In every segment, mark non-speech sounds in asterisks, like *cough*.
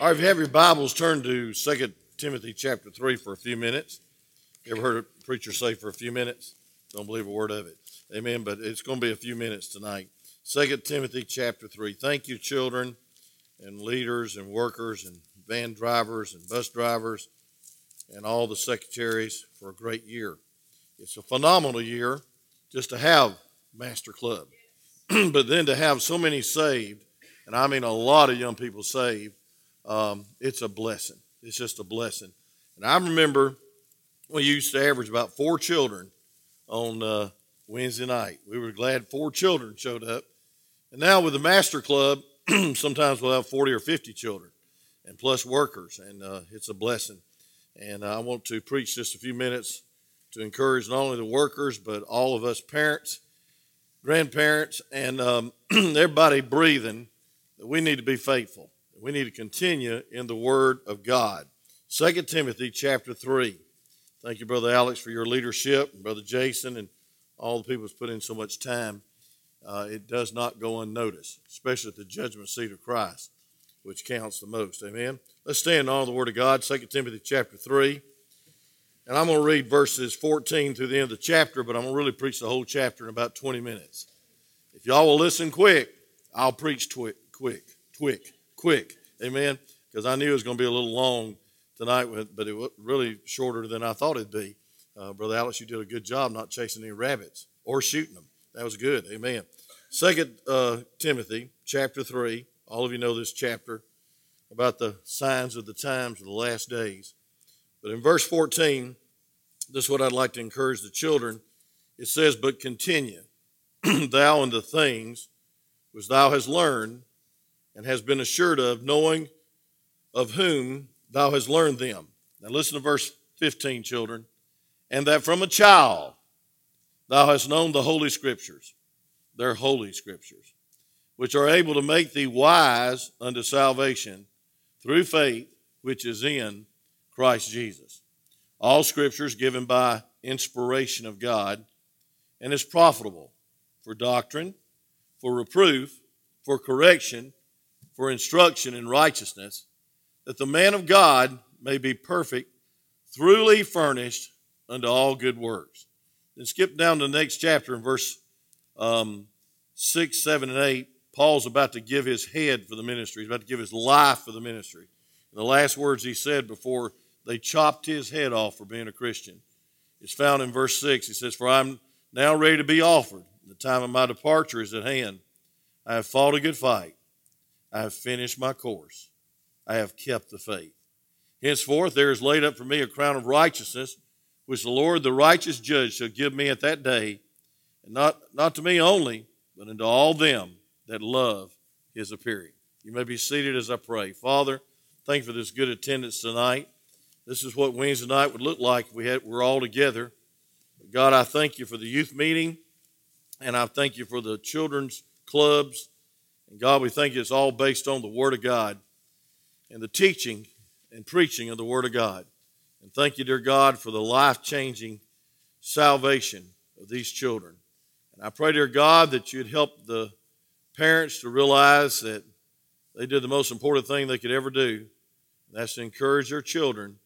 All right, if you have your Bibles, turn to 2 Timothy chapter 3 for a few minutes. Ever heard a preacher say for a few minutes? Don't believe a word of it. Amen. But it's going to be a few minutes tonight. 2 Timothy chapter 3. Thank you, children and leaders and workers and van drivers and bus drivers and all the secretaries for a great year. It's a phenomenal year just to have Master Club, *clears throat* but then to have so many saved, and I mean a lot of young people saved, um, it's a blessing. It's just a blessing. And I remember we used to average about four children on uh, Wednesday night. We were glad four children showed up. And now with the Master Club, *clears throat* sometimes we'll have 40 or 50 children and plus workers, and uh, it's a blessing. And uh, I want to preach just a few minutes to encourage not only the workers, but all of us parents, grandparents, and um, *clears throat* everybody breathing that we need to be faithful. We need to continue in the Word of God. 2 Timothy chapter 3. Thank you, Brother Alex, for your leadership, Brother Jason, and all the people who's put in so much time. Uh, it does not go unnoticed, especially at the judgment seat of Christ, which counts the most. Amen. Let's stand on the Word of God, 2 Timothy chapter 3. And I'm going to read verses 14 through the end of the chapter, but I'm going to really preach the whole chapter in about 20 minutes. If y'all will listen quick, I'll preach quick, quick, quick, quick. Amen. Because I knew it was going to be a little long tonight, but it was really shorter than I thought it'd be. Uh, Brother Alex, you did a good job not chasing any rabbits or shooting them. That was good. Amen. Second uh, Timothy chapter 3. All of you know this chapter about the signs of the times of the last days. But in verse 14, this is what I'd like to encourage the children. It says, But continue *clears throat* thou in the things which thou hast learned and hast been assured of, knowing of whom thou hast learned them. Now listen to verse 15, children. And that from a child thou hast known the holy scriptures, their holy scriptures, which are able to make thee wise unto salvation through faith which is in Christ Jesus. All scriptures given by inspiration of God and is profitable for doctrine, for reproof, for correction, for instruction in righteousness, that the man of God may be perfect, thoroughly furnished unto all good works. Then skip down to the next chapter in verse um, 6, 7, and 8. Paul's about to give his head for the ministry. He's about to give his life for the ministry. And the last words he said before they chopped his head off for being a Christian is found in verse 6. He says, For I'm now ready to be offered. The time of my departure is at hand. I have fought a good fight. I have finished my course. I have kept the faith. Henceforth, there is laid up for me a crown of righteousness, which the Lord, the righteous judge, shall give me at that day, and not, not to me only, but unto all them that love his appearing. You may be seated as I pray. Father, thank you for this good attendance tonight. This is what Wednesday night would look like if we had, we're all together. God, I thank you for the youth meeting, and I thank you for the children's clubs. And God, we thank you it's all based on the Word of God and the teaching and preaching of the Word of God. And thank you, dear God, for the life changing salvation of these children. And I pray, dear God, that you'd help the parents to realize that they did the most important thing they could ever do. And that's to encourage their children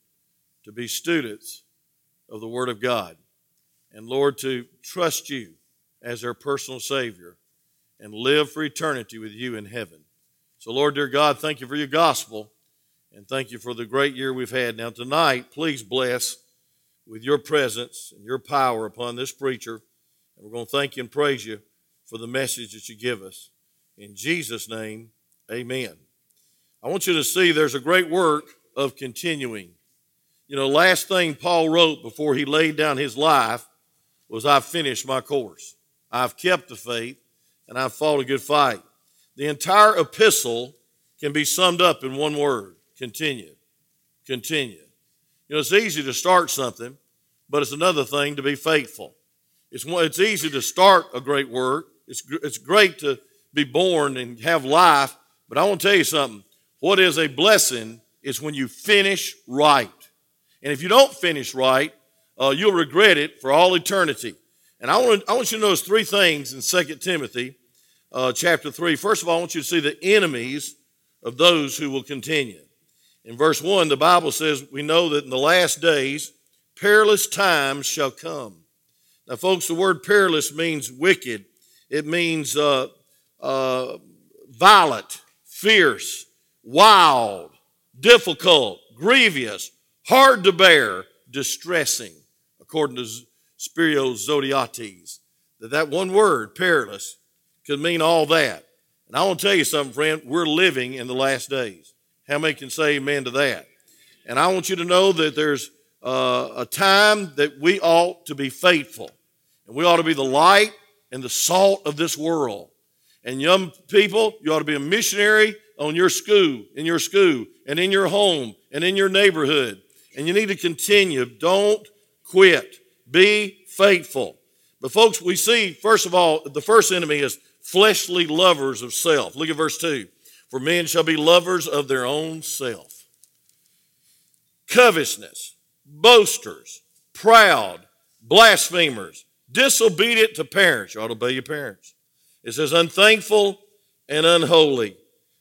to be students of the Word of God. And Lord, to trust you as their personal Savior and live for eternity with you in heaven. So, Lord, dear God, thank you for your gospel and thank you for the great year we've had. Now, tonight, please bless with your presence and your power upon this preacher. And we're going to thank you and praise you for the message that you give us. In Jesus' name, amen. I want you to see there's a great work of continuing. You know, last thing Paul wrote before he laid down his life was, I've finished my course. I've kept the faith and I've fought a good fight. The entire epistle can be summed up in one word continue. Continue. You know, it's easy to start something, but it's another thing to be faithful. It's, it's easy to start a great work, it's, it's great to be born and have life, but I want to tell you something. What is a blessing is when you finish right. And if you don't finish right, uh, you'll regret it for all eternity. And I want, I want you to notice three things in 2 Timothy uh, chapter 3. First of all, I want you to see the enemies of those who will continue. In verse 1, the Bible says, We know that in the last days, perilous times shall come. Now, folks, the word perilous means wicked, it means uh, uh, violent, fierce, wild, difficult, grievous, hard to bear, distressing, according to Spiros Zodhiates. That that one word, perilous, could mean all that. And I want to tell you something, friend. We're living in the last days. How many can say amen to that? And I want you to know that there's uh, a time that we ought to be faithful. And we ought to be the light and the salt of this world. And young people, you ought to be a missionary on your school, in your school, and in your home, and in your neighborhood. And you need to continue. Don't quit. Be faithful. But folks, we see, first of all, the first enemy is fleshly lovers of self. Look at verse 2. For men shall be lovers of their own self. Covetousness, boasters, proud, blasphemers, disobedient to parents. You ought to obey your parents. It says unthankful and unholy.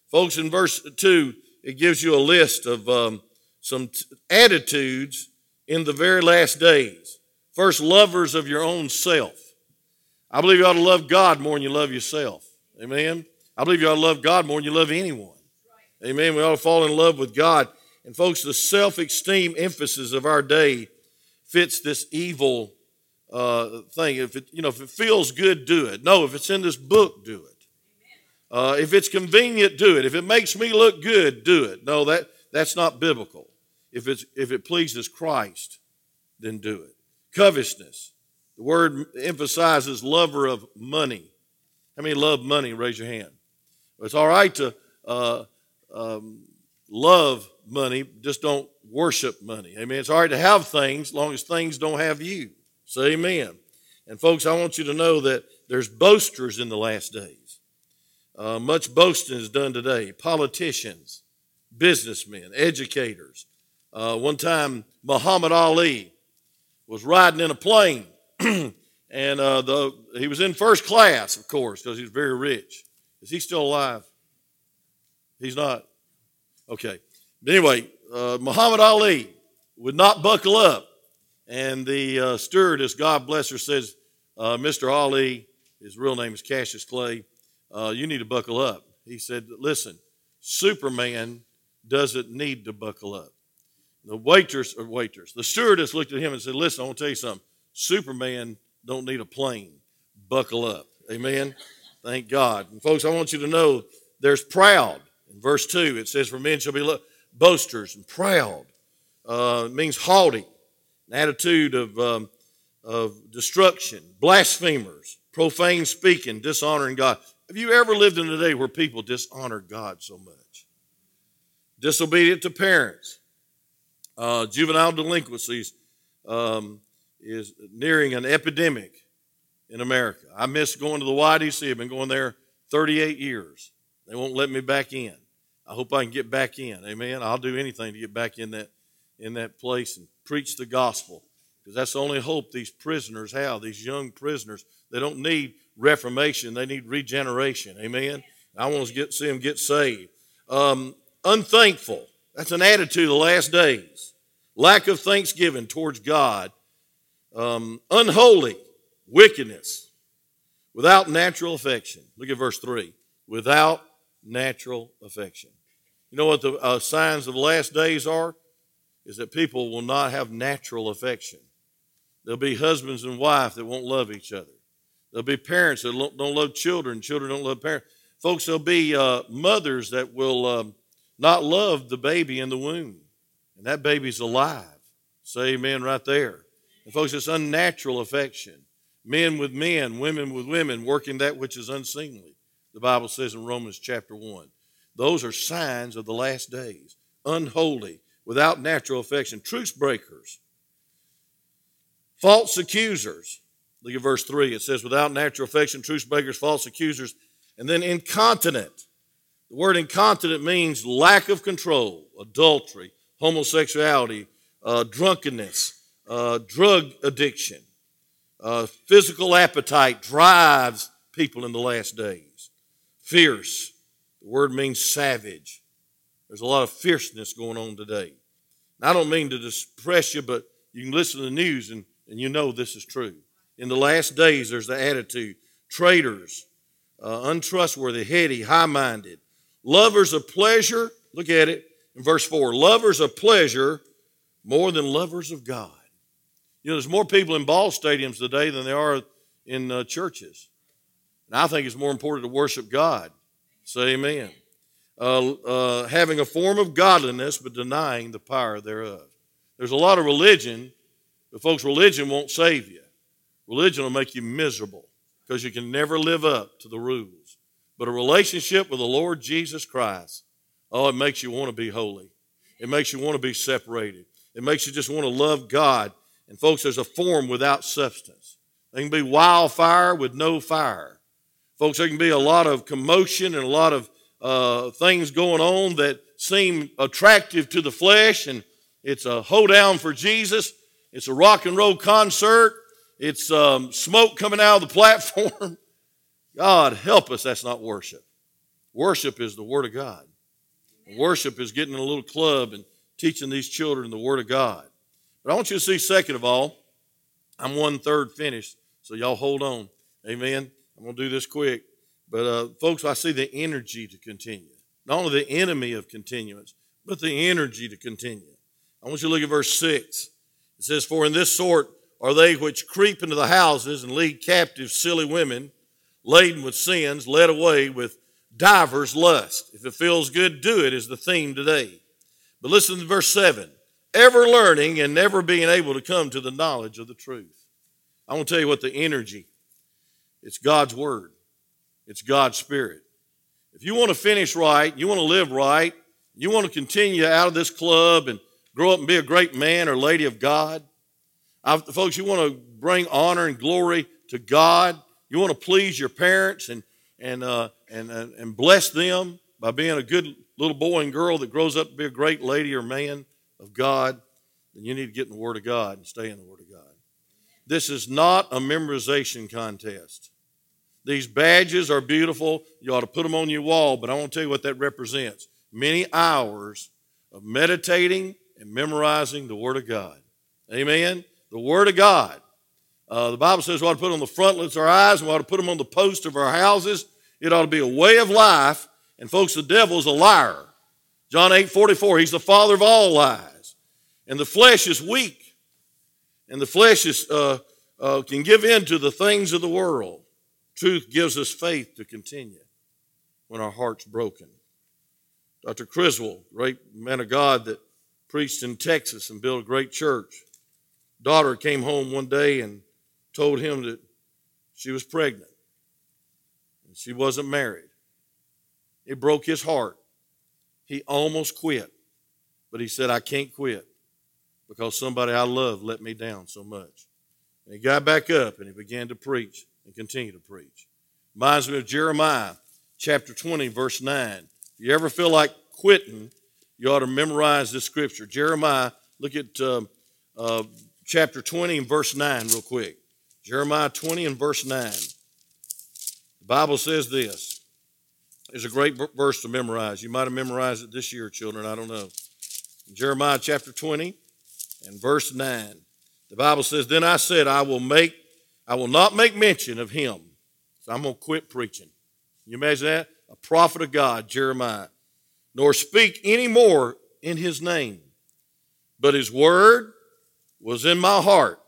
Folks, in verse 2, it gives you a list of um, some t- attitudes in the very last days. First, lovers of your own self. I believe you ought to love God more than you love yourself. Amen. I believe you ought to love God more than you love anyone. Amen. We ought to fall in love with God. And folks, the self-esteem emphasis of our day fits this evil uh, thing. If it, you know, if it feels good, do it. No, if it's in this book, do it. Uh, if it's convenient, do it. If it makes me look good, do it. No, that that's not biblical. If it's if it pleases Christ, then do it. Covetousness. The word emphasizes lover of money. How many love money? Raise your hand. It's all right to uh, um, love money, just don't worship money. Amen. It's all right to have things, as long as things don't have you. Say amen. And folks, I want you to know that there's boasters in the last days. Uh, much boasting is done today. Politicians, businessmen, educators. Uh, one time, Muhammad Ali was riding in a plane, *clears throat* and uh, the, he was in first class, of course, because he was very rich. Is he still alive? He's not. Okay. But anyway, uh, Muhammad Ali would not buckle up. And the uh, stewardess, God bless her, says, uh, Mr. Ali, his real name is Cassius Clay, uh, you need to buckle up. He said, Listen, Superman doesn't need to buckle up. The waitress or waitress, the stewardess looked at him and said, Listen, I want to tell you something. Superman don't need a plane. Buckle up. Amen. Thank God. And folks, I want you to know there's proud. In verse 2, it says, For men shall be boasters and proud. Uh, it means haughty, an attitude of, um, of destruction, blasphemers, profane speaking, dishonoring God. Have you ever lived in a day where people dishonor God so much? Disobedient to parents, uh, juvenile delinquencies um, is nearing an epidemic in America. I miss going to the YDC. I've been going there 38 years. They won't let me back in. I hope I can get back in. Amen. I'll do anything to get back in that in that place and preach the gospel because that's the only hope these prisoners have. These young prisoners, they don't need reformation; they need regeneration. Amen. I want to get see them get saved. Um, unthankful. That's an attitude of the last days. Lack of thanksgiving towards God. Um, unholy wickedness, without natural affection. Look at verse 3 without natural affection. You know what the uh, signs of the last days are? Is that people will not have natural affection. There'll be husbands and wives that won't love each other. There'll be parents that don't love children, children don't love parents. Folks, there'll be uh, mothers that will um, not love the baby in the womb, and that baby's alive. Say amen right there. And folks, it's unnatural affection men with men, women with women, working that which is unseemly. The Bible says in Romans chapter 1. Those are signs of the last days. Unholy, without natural affection, truce breakers, false accusers. Look at verse 3. It says, without natural affection, truce breakers, false accusers, and then incontinent. The word incontinent means lack of control, adultery, homosexuality, uh, drunkenness, uh, drug addiction. Uh, physical appetite drives people in the last days. Fierce, the word means savage. There's a lot of fierceness going on today. And I don't mean to depress you, but you can listen to the news and, and you know this is true. In the last days, there's the attitude traitors, uh, untrustworthy, heady, high minded, lovers of pleasure. Look at it in verse 4 lovers of pleasure more than lovers of God. You know, there's more people in ball stadiums today than there are in uh, churches. And I think it's more important to worship God. Say amen. Uh, uh, having a form of godliness, but denying the power thereof. There's a lot of religion, but folks, religion won't save you. Religion will make you miserable because you can never live up to the rules. But a relationship with the Lord Jesus Christ, oh, it makes you want to be holy. It makes you want to be separated. It makes you just want to love God. And folks, there's a form without substance. There can be wildfire with no fire. Folks, there can be a lot of commotion and a lot of uh, things going on that seem attractive to the flesh, and it's a hoedown for Jesus. It's a rock and roll concert. It's um, smoke coming out of the *laughs* platform. God help us, that's not worship. Worship is the Word of God. Worship is getting in a little club and teaching these children the Word of God. But I want you to see, second of all, I'm one third finished, so y'all hold on. Amen. I'm going to do this quick. But, uh, folks, I see the energy to continue. Not only the enemy of continuance, but the energy to continue. I want you to look at verse 6. It says, For in this sort are they which creep into the houses and lead captive silly women, laden with sins, led away with divers lust. If it feels good, do it, is the theme today. But listen to verse 7 ever learning and never being able to come to the knowledge of the truth. I want to tell you what the energy it's God's Word, it's God's Spirit. If you want to finish right, you want to live right, you want to continue out of this club and grow up and be a great man or lady of God, I, folks, you want to bring honor and glory to God. You want to please your parents and and uh, and and bless them by being a good little boy and girl that grows up to be a great lady or man of God. Then you need to get in the Word of God and stay in the Word of God. This is not a memorization contest. These badges are beautiful. You ought to put them on your wall, but I want to tell you what that represents many hours of meditating and memorizing the Word of God. Amen the Word of God. Uh, the Bible says we ought to put on the frontlets of our eyes and we ought to put them on the post of our houses. It ought to be a way of life. And folks, the devil's a liar. John 8 44, he's the father of all lies. And the flesh is weak. And the flesh is, uh, uh, can give in to the things of the world. Truth gives us faith to continue when our heart's broken. Dr. Criswell, great man of God that preached in Texas and built a great church daughter came home one day and told him that she was pregnant and she wasn't married. It broke his heart. He almost quit, but he said, I can't quit because somebody I love let me down so much. And he got back up and he began to preach and continue to preach. Reminds me of Jeremiah chapter 20, verse 9. If you ever feel like quitting, you ought to memorize this scripture. Jeremiah, look at uh, uh, chapter 20 and verse 9, real quick. Jeremiah 20 and verse 9. The Bible says this. It's a great verse to memorize. You might have memorized it this year, children. I don't know. Jeremiah chapter 20 and verse 9. The Bible says, Then I said, I will make, I will not make mention of him. So I'm going to quit preaching. You imagine that? A prophet of God, Jeremiah. Nor speak any more in his name. But his word was in my heart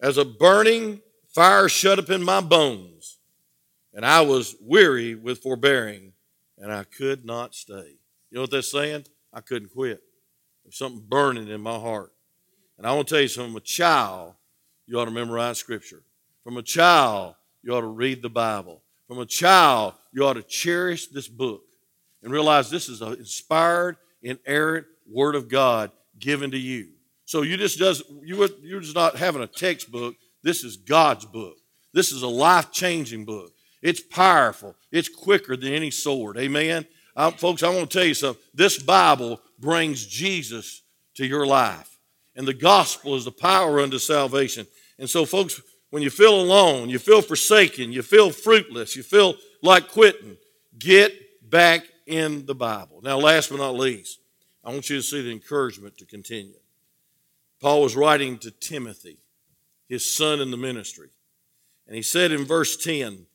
as a burning fire shut up in my bones, and I was weary with forbearing, and I could not stay. You know what that's saying? I couldn't quit. Something burning in my heart. And I want to tell you, something. from a child, you ought to memorize Scripture. From a child, you ought to read the Bible. From a child, you ought to cherish this book and realize this is an inspired, inerrant Word of God given to you. So you just does you you're just not having a textbook. This is God's book. This is a life changing book. It's powerful. It's quicker than any sword. Amen. I, folks, I want to tell you something. This Bible brings Jesus to your life, and the gospel is the power unto salvation. And so, folks, when you feel alone, you feel forsaken, you feel fruitless, you feel like quitting, get back in the Bible. Now, last but not least, I want you to see the encouragement to continue. Paul was writing to Timothy, his son in the ministry. And he said in verse 10,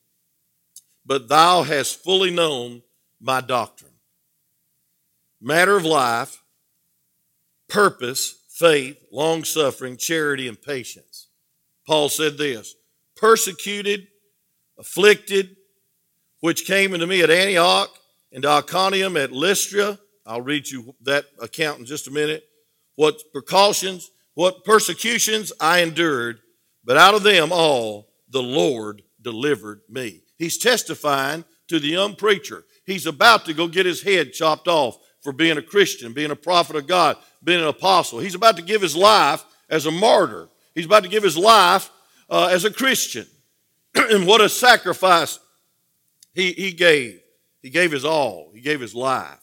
But thou hast fully known my doctrine, matter of life, purpose, faith, long suffering, charity, and patience. Paul said this persecuted, afflicted, which came into me at Antioch and Iconium at Lystra. I'll read you that account in just a minute. What precautions, what persecutions I endured, but out of them all the Lord delivered me. He's testifying to the young preacher. He's about to go get his head chopped off for being a Christian, being a prophet of God, being an apostle. He's about to give his life as a martyr. He's about to give his life uh, as a Christian. *clears throat* and what a sacrifice he, he gave. He gave his all, he gave his life.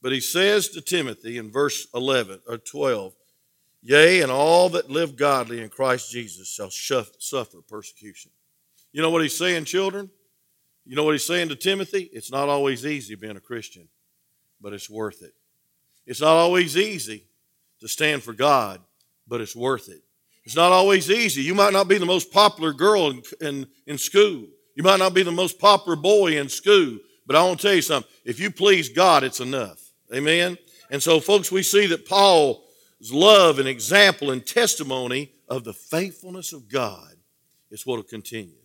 But he says to Timothy in verse 11 or 12, Yea, and all that live godly in Christ Jesus shall suffer persecution. You know what he's saying, children? You know what he's saying to Timothy? It's not always easy being a Christian, but it's worth it. It's not always easy to stand for God, but it's worth it. It's not always easy. You might not be the most popular girl in, in, in school. You might not be the most popular boy in school, but I want to tell you something. If you please God, it's enough. Amen? And so, folks, we see that Paul's love and example and testimony of the faithfulness of God is what will continue.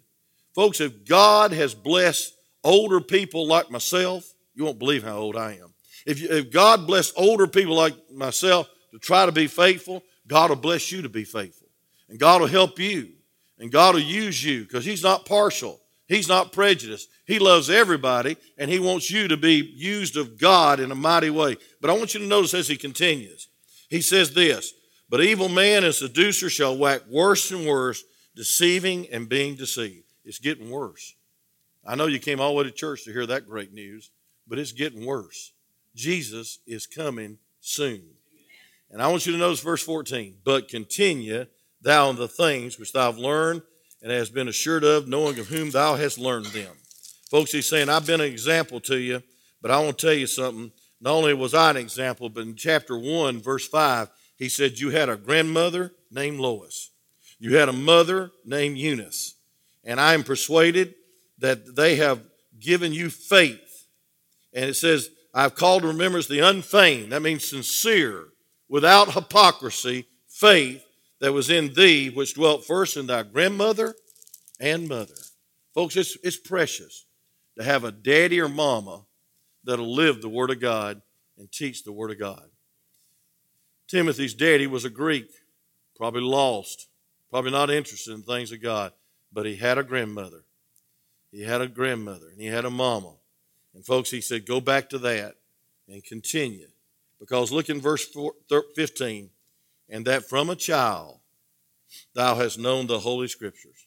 Folks, if God has blessed older people like myself, you won't believe how old I am. If, you, if God blessed older people like myself to try to be faithful, God will bless you to be faithful. And God will help you. And God will use you because He's not partial. He's not prejudiced. He loves everybody and He wants you to be used of God in a mighty way. But I want you to notice as He continues, He says this But evil man and seducer shall wax worse and worse, deceiving and being deceived. It's getting worse. I know you came all the way to church to hear that great news, but it's getting worse. Jesus is coming soon. And I want you to notice verse 14. But continue thou in the things which thou hast learned and hast been assured of, knowing of whom thou hast learned them. Folks, he's saying, I've been an example to you, but I want to tell you something. Not only was I an example, but in chapter 1, verse 5, he said, You had a grandmother named Lois. You had a mother named Eunice. And I am persuaded that they have given you faith. And it says, I've called to remembrance the unfeigned. That means sincere, without hypocrisy, faith that was in thee, which dwelt first in thy grandmother and mother. Folks, it's, it's precious to have a daddy or mama that'll live the Word of God and teach the Word of God. Timothy's daddy was a Greek, probably lost, probably not interested in things of God, but he had a grandmother. He had a grandmother and he had a mama. And folks, he said, go back to that and continue. Because look in verse 15 and that from a child thou hast known the Holy Scriptures,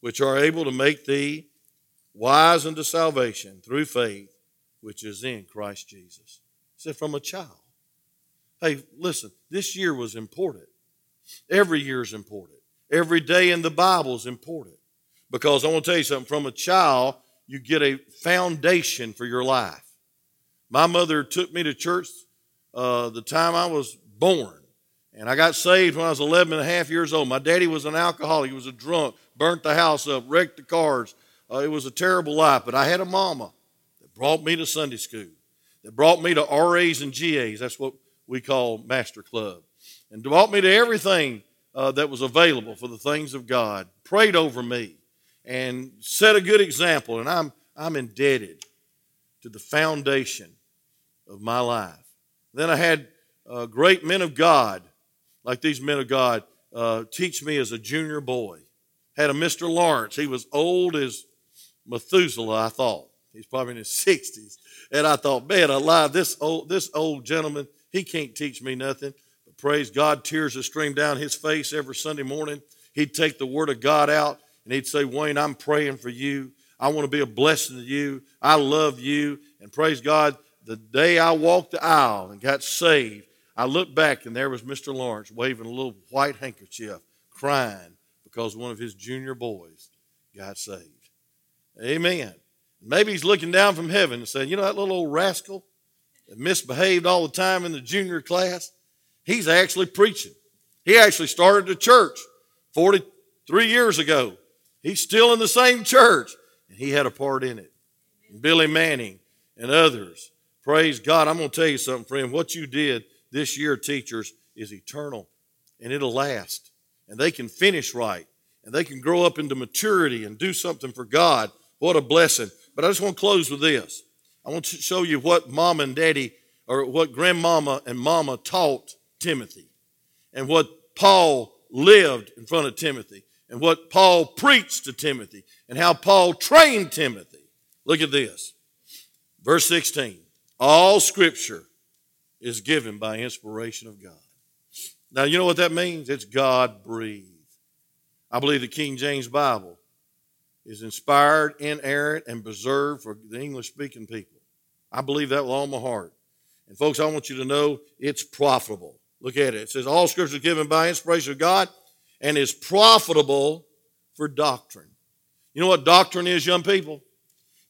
which are able to make thee wise unto salvation through faith which is in Christ Jesus. He said, from a child. Hey, listen, this year was important. Every year is important. Every day in the Bible is important. Because I want to tell you something, from a child, you get a foundation for your life. My mother took me to church uh, the time I was born. And I got saved when I was 11 and a half years old. My daddy was an alcoholic. He was a drunk, burnt the house up, wrecked the cars. Uh, it was a terrible life. But I had a mama that brought me to Sunday school, that brought me to RAs and GAs. That's what we call Master Club. And brought me to everything uh, that was available for the things of God, prayed over me, and set a good example. And I'm, I'm indebted to the foundation of my life. Then I had uh, great men of God like these men of God, uh, teach me as a junior boy. Had a Mr. Lawrence. He was old as Methuselah, I thought. He's probably in his 60s. And I thought, man, alive, this old, this old gentleman, he can't teach me nothing. But praise God, tears would stream down his face every Sunday morning. He'd take the word of God out and he'd say, Wayne, I'm praying for you. I want to be a blessing to you. I love you. And praise God, the day I walked the aisle and got saved, I looked back and there was Mr. Lawrence waving a little white handkerchief, crying because one of his junior boys got saved. Amen. Maybe he's looking down from heaven and saying, You know that little old rascal that misbehaved all the time in the junior class? He's actually preaching. He actually started a church 43 years ago. He's still in the same church, and he had a part in it. Billy Manning and others. Praise God. I'm going to tell you something, friend. What you did this year, teachers, is eternal, and it'll last. And they can finish right, and they can grow up into maturity and do something for God. What a blessing. But I just want to close with this. I want to show you what mom and daddy, or what grandmama and mama taught Timothy, and what Paul lived in front of Timothy, and what Paul preached to Timothy, and how Paul trained Timothy. Look at this. Verse 16 All scripture is given by inspiration of God. Now, you know what that means? It's God breathed. I believe the King James Bible is inspired, inerrant, and preserved for the English speaking people. I believe that with all my heart. And, folks, I want you to know it's profitable. Look at it. It says, All scripture is given by inspiration of God and is profitable for doctrine. You know what doctrine is, young people?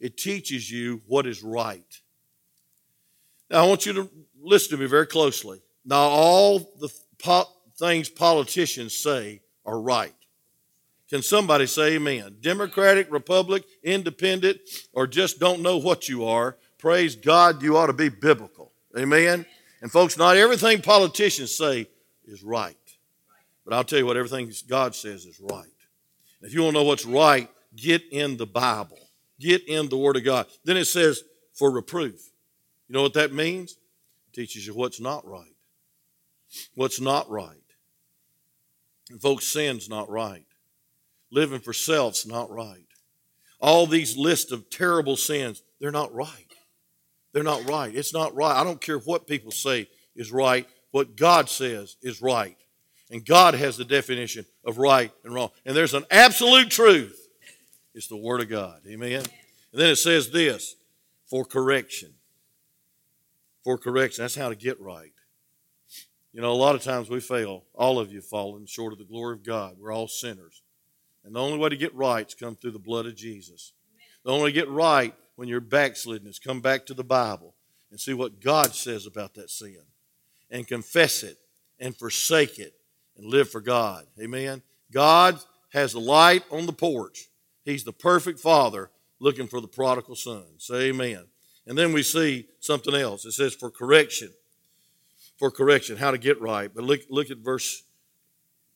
It teaches you what is right. Now, I want you to listen to me very closely. Now, all the po- things politicians say are right. Can somebody say amen? Democratic, Republic, Independent, or just don't know what you are, praise God, you ought to be biblical. Amen? And folks, not everything politicians say is right. But I'll tell you what, everything God says is right. If you want to know what's right, get in the Bible, get in the Word of God. Then it says, for reproof. You know what that means? It teaches you what's not right. What's not right. And folks, sin's not right. Living for self's not right. All these lists of terrible sins, they're not right. They're not right. It's not right. I don't care what people say is right. What God says is right. And God has the definition of right and wrong. And there's an absolute truth. It's the Word of God. Amen. And then it says this for correction. For correction. That's how to get right. You know, a lot of times we fail. All of you fallen short of the glory of God. We're all sinners. And the only way to get right is come through the blood of Jesus. The only way to get right when you're backslidden is come back to the Bible and see what God says about that sin and confess it and forsake it and live for God. Amen. God has the light on the porch. He's the perfect father looking for the prodigal son. Say amen. And then we see something else. It says for correction. For correction, how to get right. But look, look at verse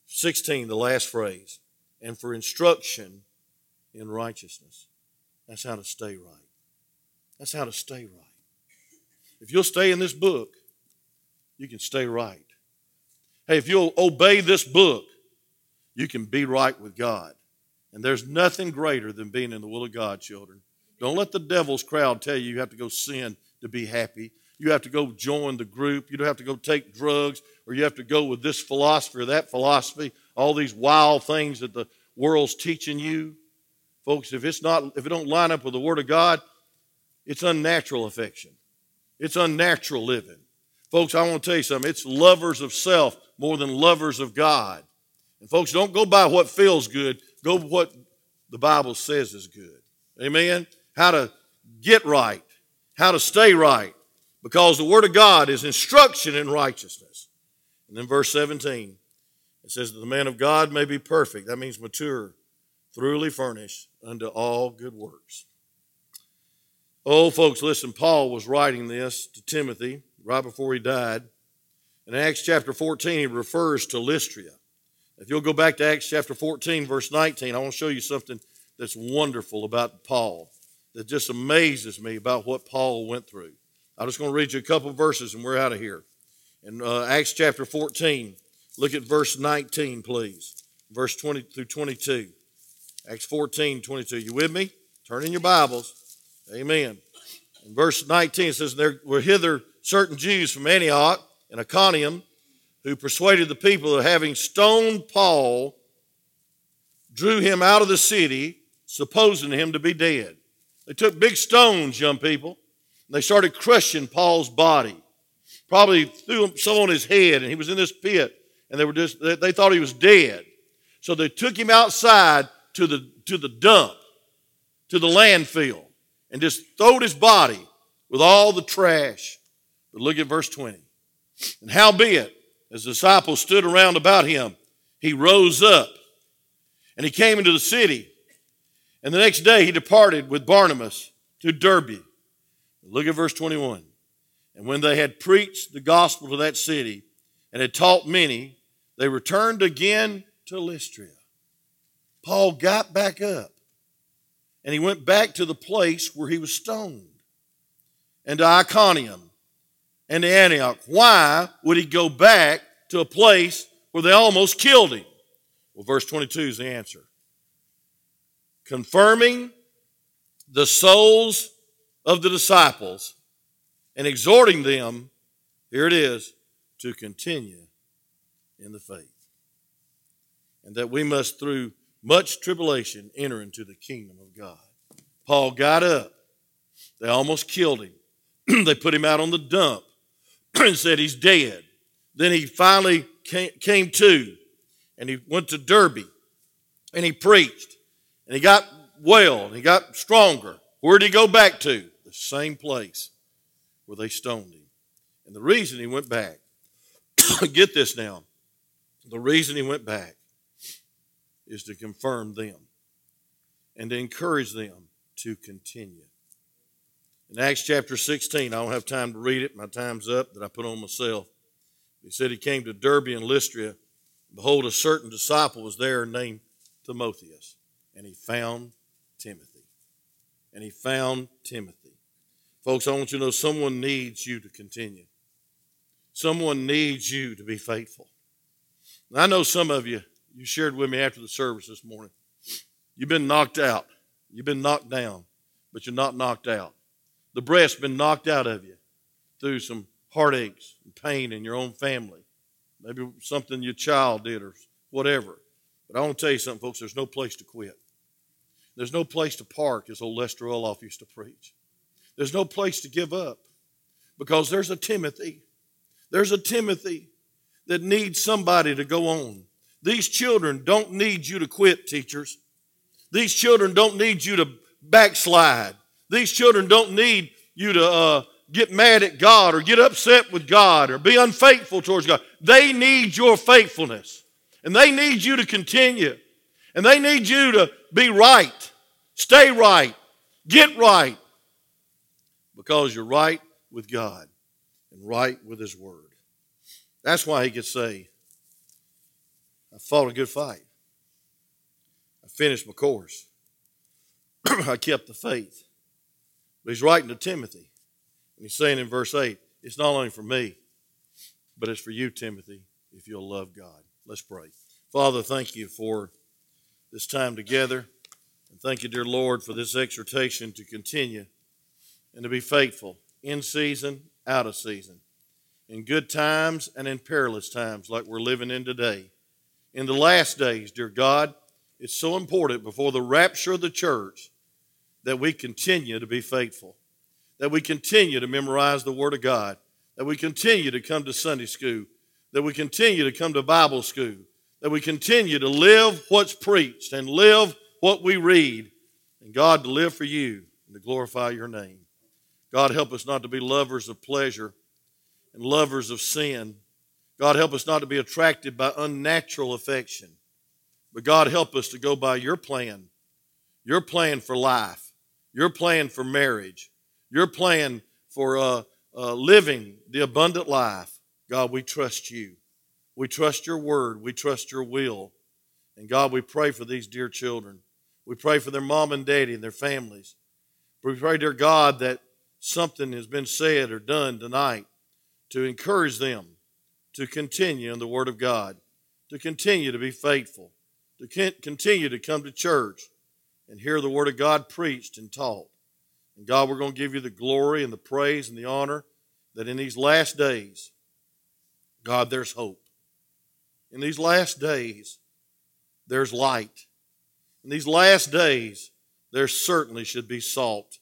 16, the last phrase and for instruction in righteousness. That's how to stay right. That's how to stay right. If you'll stay in this book, you can stay right. Hey, if you'll obey this book, you can be right with God. And there's nothing greater than being in the will of God, children. Don't let the devil's crowd tell you you have to go sin to be happy. You have to go join the group. You don't have to go take drugs or you have to go with this philosophy or that philosophy all these wild things that the world's teaching you. Folks, if it's not, if it don't line up with the Word of God, it's unnatural affection. It's unnatural living. Folks, I want to tell you something. It's lovers of self more than lovers of God. And folks, don't go by what feels good. Go what the Bible says is good. Amen? How to get right. How to stay right. Because the Word of God is instruction in righteousness. And then verse 17. It says that the man of God may be perfect. That means mature, thoroughly furnished unto all good works. Oh, folks, listen, Paul was writing this to Timothy right before he died. In Acts chapter 14, he refers to Lystra. If you'll go back to Acts chapter 14, verse 19, I want to show you something that's wonderful about Paul, that just amazes me about what Paul went through. I'm just going to read you a couple verses and we're out of here. In uh, Acts chapter 14, Look at verse 19, please. Verse 20 through 22. Acts 14, 22. You with me? Turn in your Bibles. Amen. In verse 19 it says, There were hither certain Jews from Antioch and Iconium who persuaded the people that having stoned Paul, drew him out of the city, supposing him to be dead. They took big stones, young people, and they started crushing Paul's body. Probably threw some on his head, and he was in this pit and they were just they thought he was dead. So they took him outside to the to the dump, to the landfill, and just throwed his body with all the trash. But look at verse 20. And howbeit, as disciples stood around about him, he rose up and he came into the city. And the next day he departed with Barnabas to Derbe. Look at verse 21. And when they had preached the gospel to that city and had taught many, they returned again to Lystra. Paul got back up and he went back to the place where he was stoned and to Iconium and to Antioch. Why would he go back to a place where they almost killed him? Well, verse 22 is the answer. Confirming the souls of the disciples and exhorting them, here it is, to continue in the faith. And that we must, through much tribulation, enter into the kingdom of God. Paul got up. They almost killed him. *clears throat* they put him out on the dump and said he's dead. Then he finally came, to and he went to Derbe and he preached and he got well and he got stronger. Where did he go back to? The same place where they stoned him. And the reason he went back, *coughs* get this now, the reason he went back is to confirm them and to encourage them to continue. In Acts chapter 16, I don't have time to read it, my time's up that I put on myself. He said he came to Derbe and Lystra. Behold, a certain disciple was there named Timotheus, and he found Timothy. And he found Timothy. Folks, I want you to know someone needs you to continue. Someone needs you to be faithful. I know some of you, you shared with me after the service this morning. You've been knocked out. You've been knocked down, but you're not knocked out. The breast's been knocked out of you through some heartaches and pain in your own family. Maybe something your child did or whatever. But I want to tell you something, folks, there's no place to quit. There's no place to park, as old Lester Roloff used to preach. There's no place to give up because there's a Timothy. There's a Timothy that needs somebody to go on. These children don't need you to quit, teachers. These children don't need you to backslide. These children don't need you to uh, get mad at God or get upset with God or be unfaithful towards God. They need your faithfulness. And they need you to continue. And they need you to be right, stay right, get right, because you're right with God and right with His Word. That's why he could say, I fought a good fight I finished my course. *clears throat* I kept the faith. But he's writing to Timothy. And he's saying in verse 8, it's not only for me, but it's for you, Timothy, if you'll love God. Let's pray. Father, thank you for this time together. And thank you, dear Lord, for this exhortation to continue and to be faithful in season, out of season, in good times and in perilous times like we're living in today. In the last days, dear God, it's so important before the rapture of the church that we continue to be faithful, that we continue to memorize the Word of God, that we continue to come to Sunday school, that we continue to come to Bible school, that we continue to live what's preached and live what we read, and God to live for you and to glorify your name. God, help us not to be lovers of pleasure and lovers of sin. God, help us not to be attracted by unnatural affection. But God, help us to go by your plan, your plan for life, your plan for marriage, your plan for uh, uh, living the abundant life. God, we trust you. We trust your word. We trust your will. And God, we pray for these dear children. We pray for their mom and daddy and their families. We pray, dear God, that something has been said or done tonight to encourage them to continue in the Word of God, to continue to be faithful, to continue to come to church and hear the Word of God preached and taught. And God, we're going to give you the glory and the praise and the honor that in these last days, God, there's hope. In these last days, there's light. In these last days, there certainly should be salt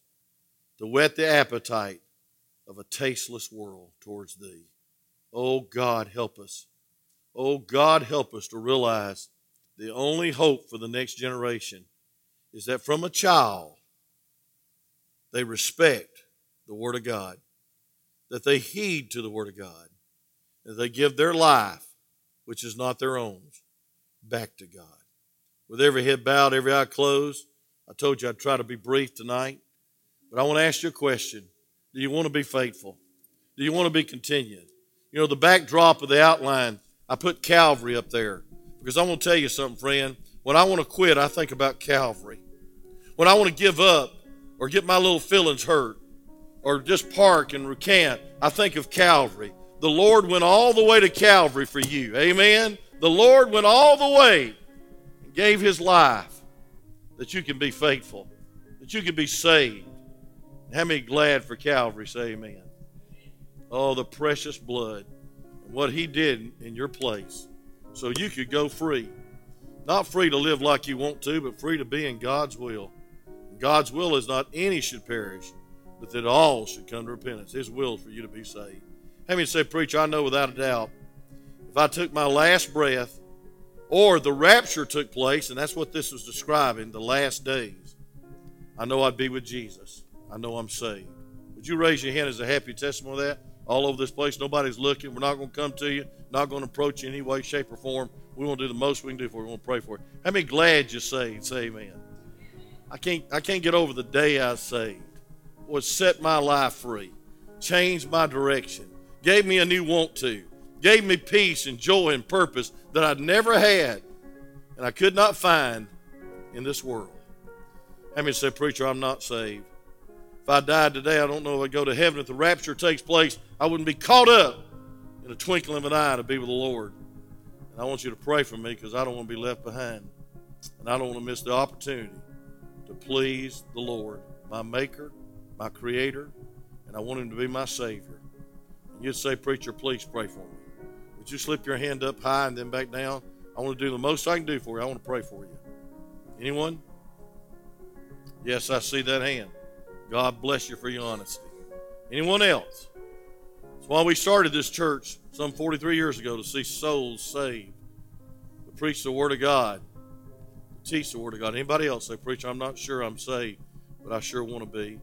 to whet the appetite of a tasteless world towards thee. Oh God, help us. Oh God, help us to realize the only hope for the next generation is that from a child, they respect the Word of God, that they heed to the Word of God, that they give their life, which is not their own, back to God. With every head bowed, every eye closed, I told you I'd try to be brief tonight, but I want to ask you a question. Do you want to be faithful? Do you want to be continued? You know, the backdrop of the outline, I put Calvary up there because I want to tell you something, friend. When I want to quit, I think about Calvary. When I want to give up or get my little feelings hurt or just park and recant, I think of Calvary. The Lord went all the way to Calvary for you. Amen. The Lord went all the way and gave his life that you can be faithful, that you can be saved. How many glad for Calvary? Say amen. Oh, the precious blood and what he did in your place so you could go free. Not free to live like you want to, but free to be in God's will. God's will is not any should perish, but that all should come to repentance. His will is for you to be saved. How many say, Preacher, I know without a doubt, if I took my last breath, or the rapture took place, and that's what this was describing, the last days, I know I'd be with Jesus. I know I'm saved. Would you raise your hand as a happy testimony of that? All over this place, nobody's looking. We're not going to come to you, not going to approach you in any way, shape, or form. We want to do the most we can do for you. We want to pray for you. How many glad you saved? Say amen. I can't I can't get over the day I saved. Was set my life free, changed my direction, gave me a new want to, gave me peace and joy and purpose that I'd never had and I could not find in this world. How many say, Preacher, I'm not saved? I died today, I don't know if I'd go to heaven. If the rapture takes place, I wouldn't be caught up in a twinkling of an eye to be with the Lord. And I want you to pray for me because I don't want to be left behind. And I don't want to miss the opportunity to please the Lord, my Maker, my Creator, and I want Him to be my Savior. And you'd say, Preacher, please pray for me. Would you slip your hand up high and then back down? I want to do the most I can do for you. I want to pray for you. Anyone? Yes, I see that hand. God bless you for your honesty. Anyone else? That's why we started this church some 43 years ago to see souls saved, to preach the Word of God, to teach the Word of God. Anybody else say, Preacher, I'm not sure I'm saved, but I sure want to be.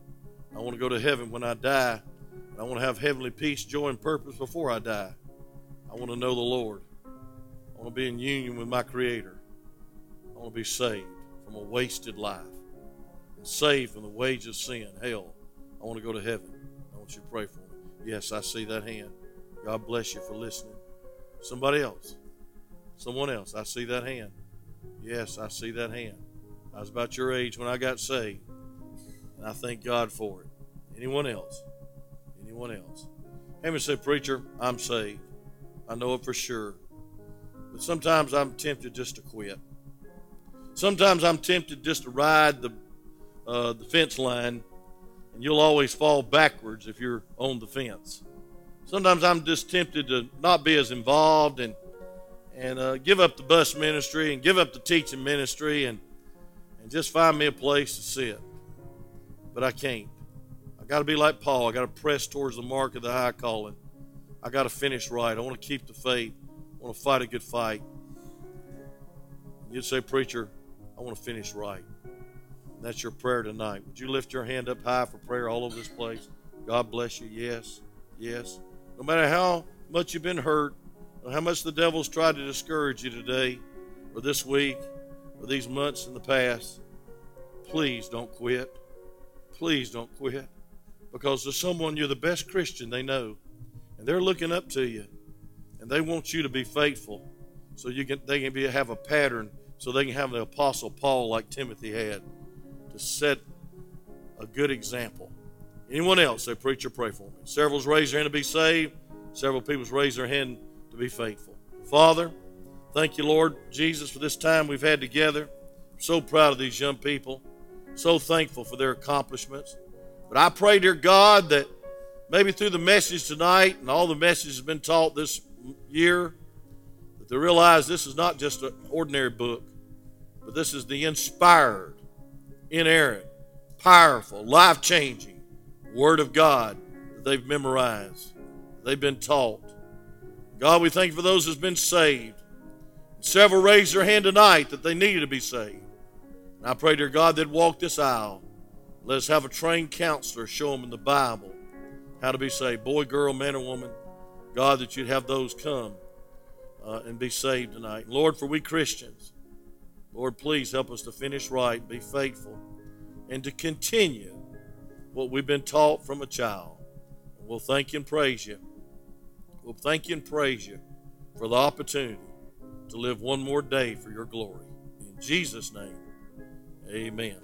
I want to go to heaven when I die. I want to have heavenly peace, joy, and purpose before I die. I want to know the Lord. I want to be in union with my Creator. I want to be saved from a wasted life and saved from the wage of sin, hell. I want to go to heaven. I want you to pray for me. Yes, I see that hand. God bless you for listening. Somebody else. Someone else. I see that hand. Yes, I see that hand. I was about your age when I got saved. And I thank God for it. Anyone else? Anyone else? Hammond said, Preacher, I'm saved. I know it for sure. But sometimes I'm tempted just to quit. Sometimes I'm tempted just to ride the, uh, the fence line, and you'll always fall backwards if you're on the fence. Sometimes I'm just tempted to not be as involved and and uh, give up the bus ministry and give up the teaching ministry and and just find me a place to sit. But I can't. I got to be like Paul. I got to press towards the mark of the high calling. I got to finish right. I want to keep the faith. I want to fight a good fight. You'd say, Preacher, I want to finish right. That's your prayer tonight. Would you lift your hand up high for prayer all over this place? God bless you. Yes, yes. No matter how much you've been hurt, or how much the devil's tried to discourage you today, or this week, or these months in the past, please don't quit. Please don't quit. Because there's someone you're the best Christian they know, and they're looking up to you, and they want you to be faithful, so you can they can be have a pattern, so they can have the apostle Paul like Timothy had, to set a good example. Anyone else say, preacher, pray for me. Several's raised their hand to be saved. Several people's raised their hand to be faithful. Father, thank you, Lord Jesus, for this time we've had together. I'm so proud of these young people. So thankful for their accomplishments. But I pray, dear God, that maybe through the message tonight and all the messages been taught this year, that they realize this is not just an ordinary book, but this is the inspired, inerrant, powerful, life changing Word of God that they've memorized, they've been taught. God, we thank you for those who's been saved. Several raised their hand tonight that they needed to be saved. And I pray, dear God, they'd walk this aisle, Let us have a trained counselor show them in the Bible how to be saved. Boy, girl, man, or woman. God, that you'd have those come uh, and be saved tonight. Lord, for we Christians, Lord, please help us to finish right, be faithful, and to continue what we've been taught from a child. We'll thank you and praise you. We'll thank you and praise you for the opportunity to live one more day for your glory. In Jesus' name, amen.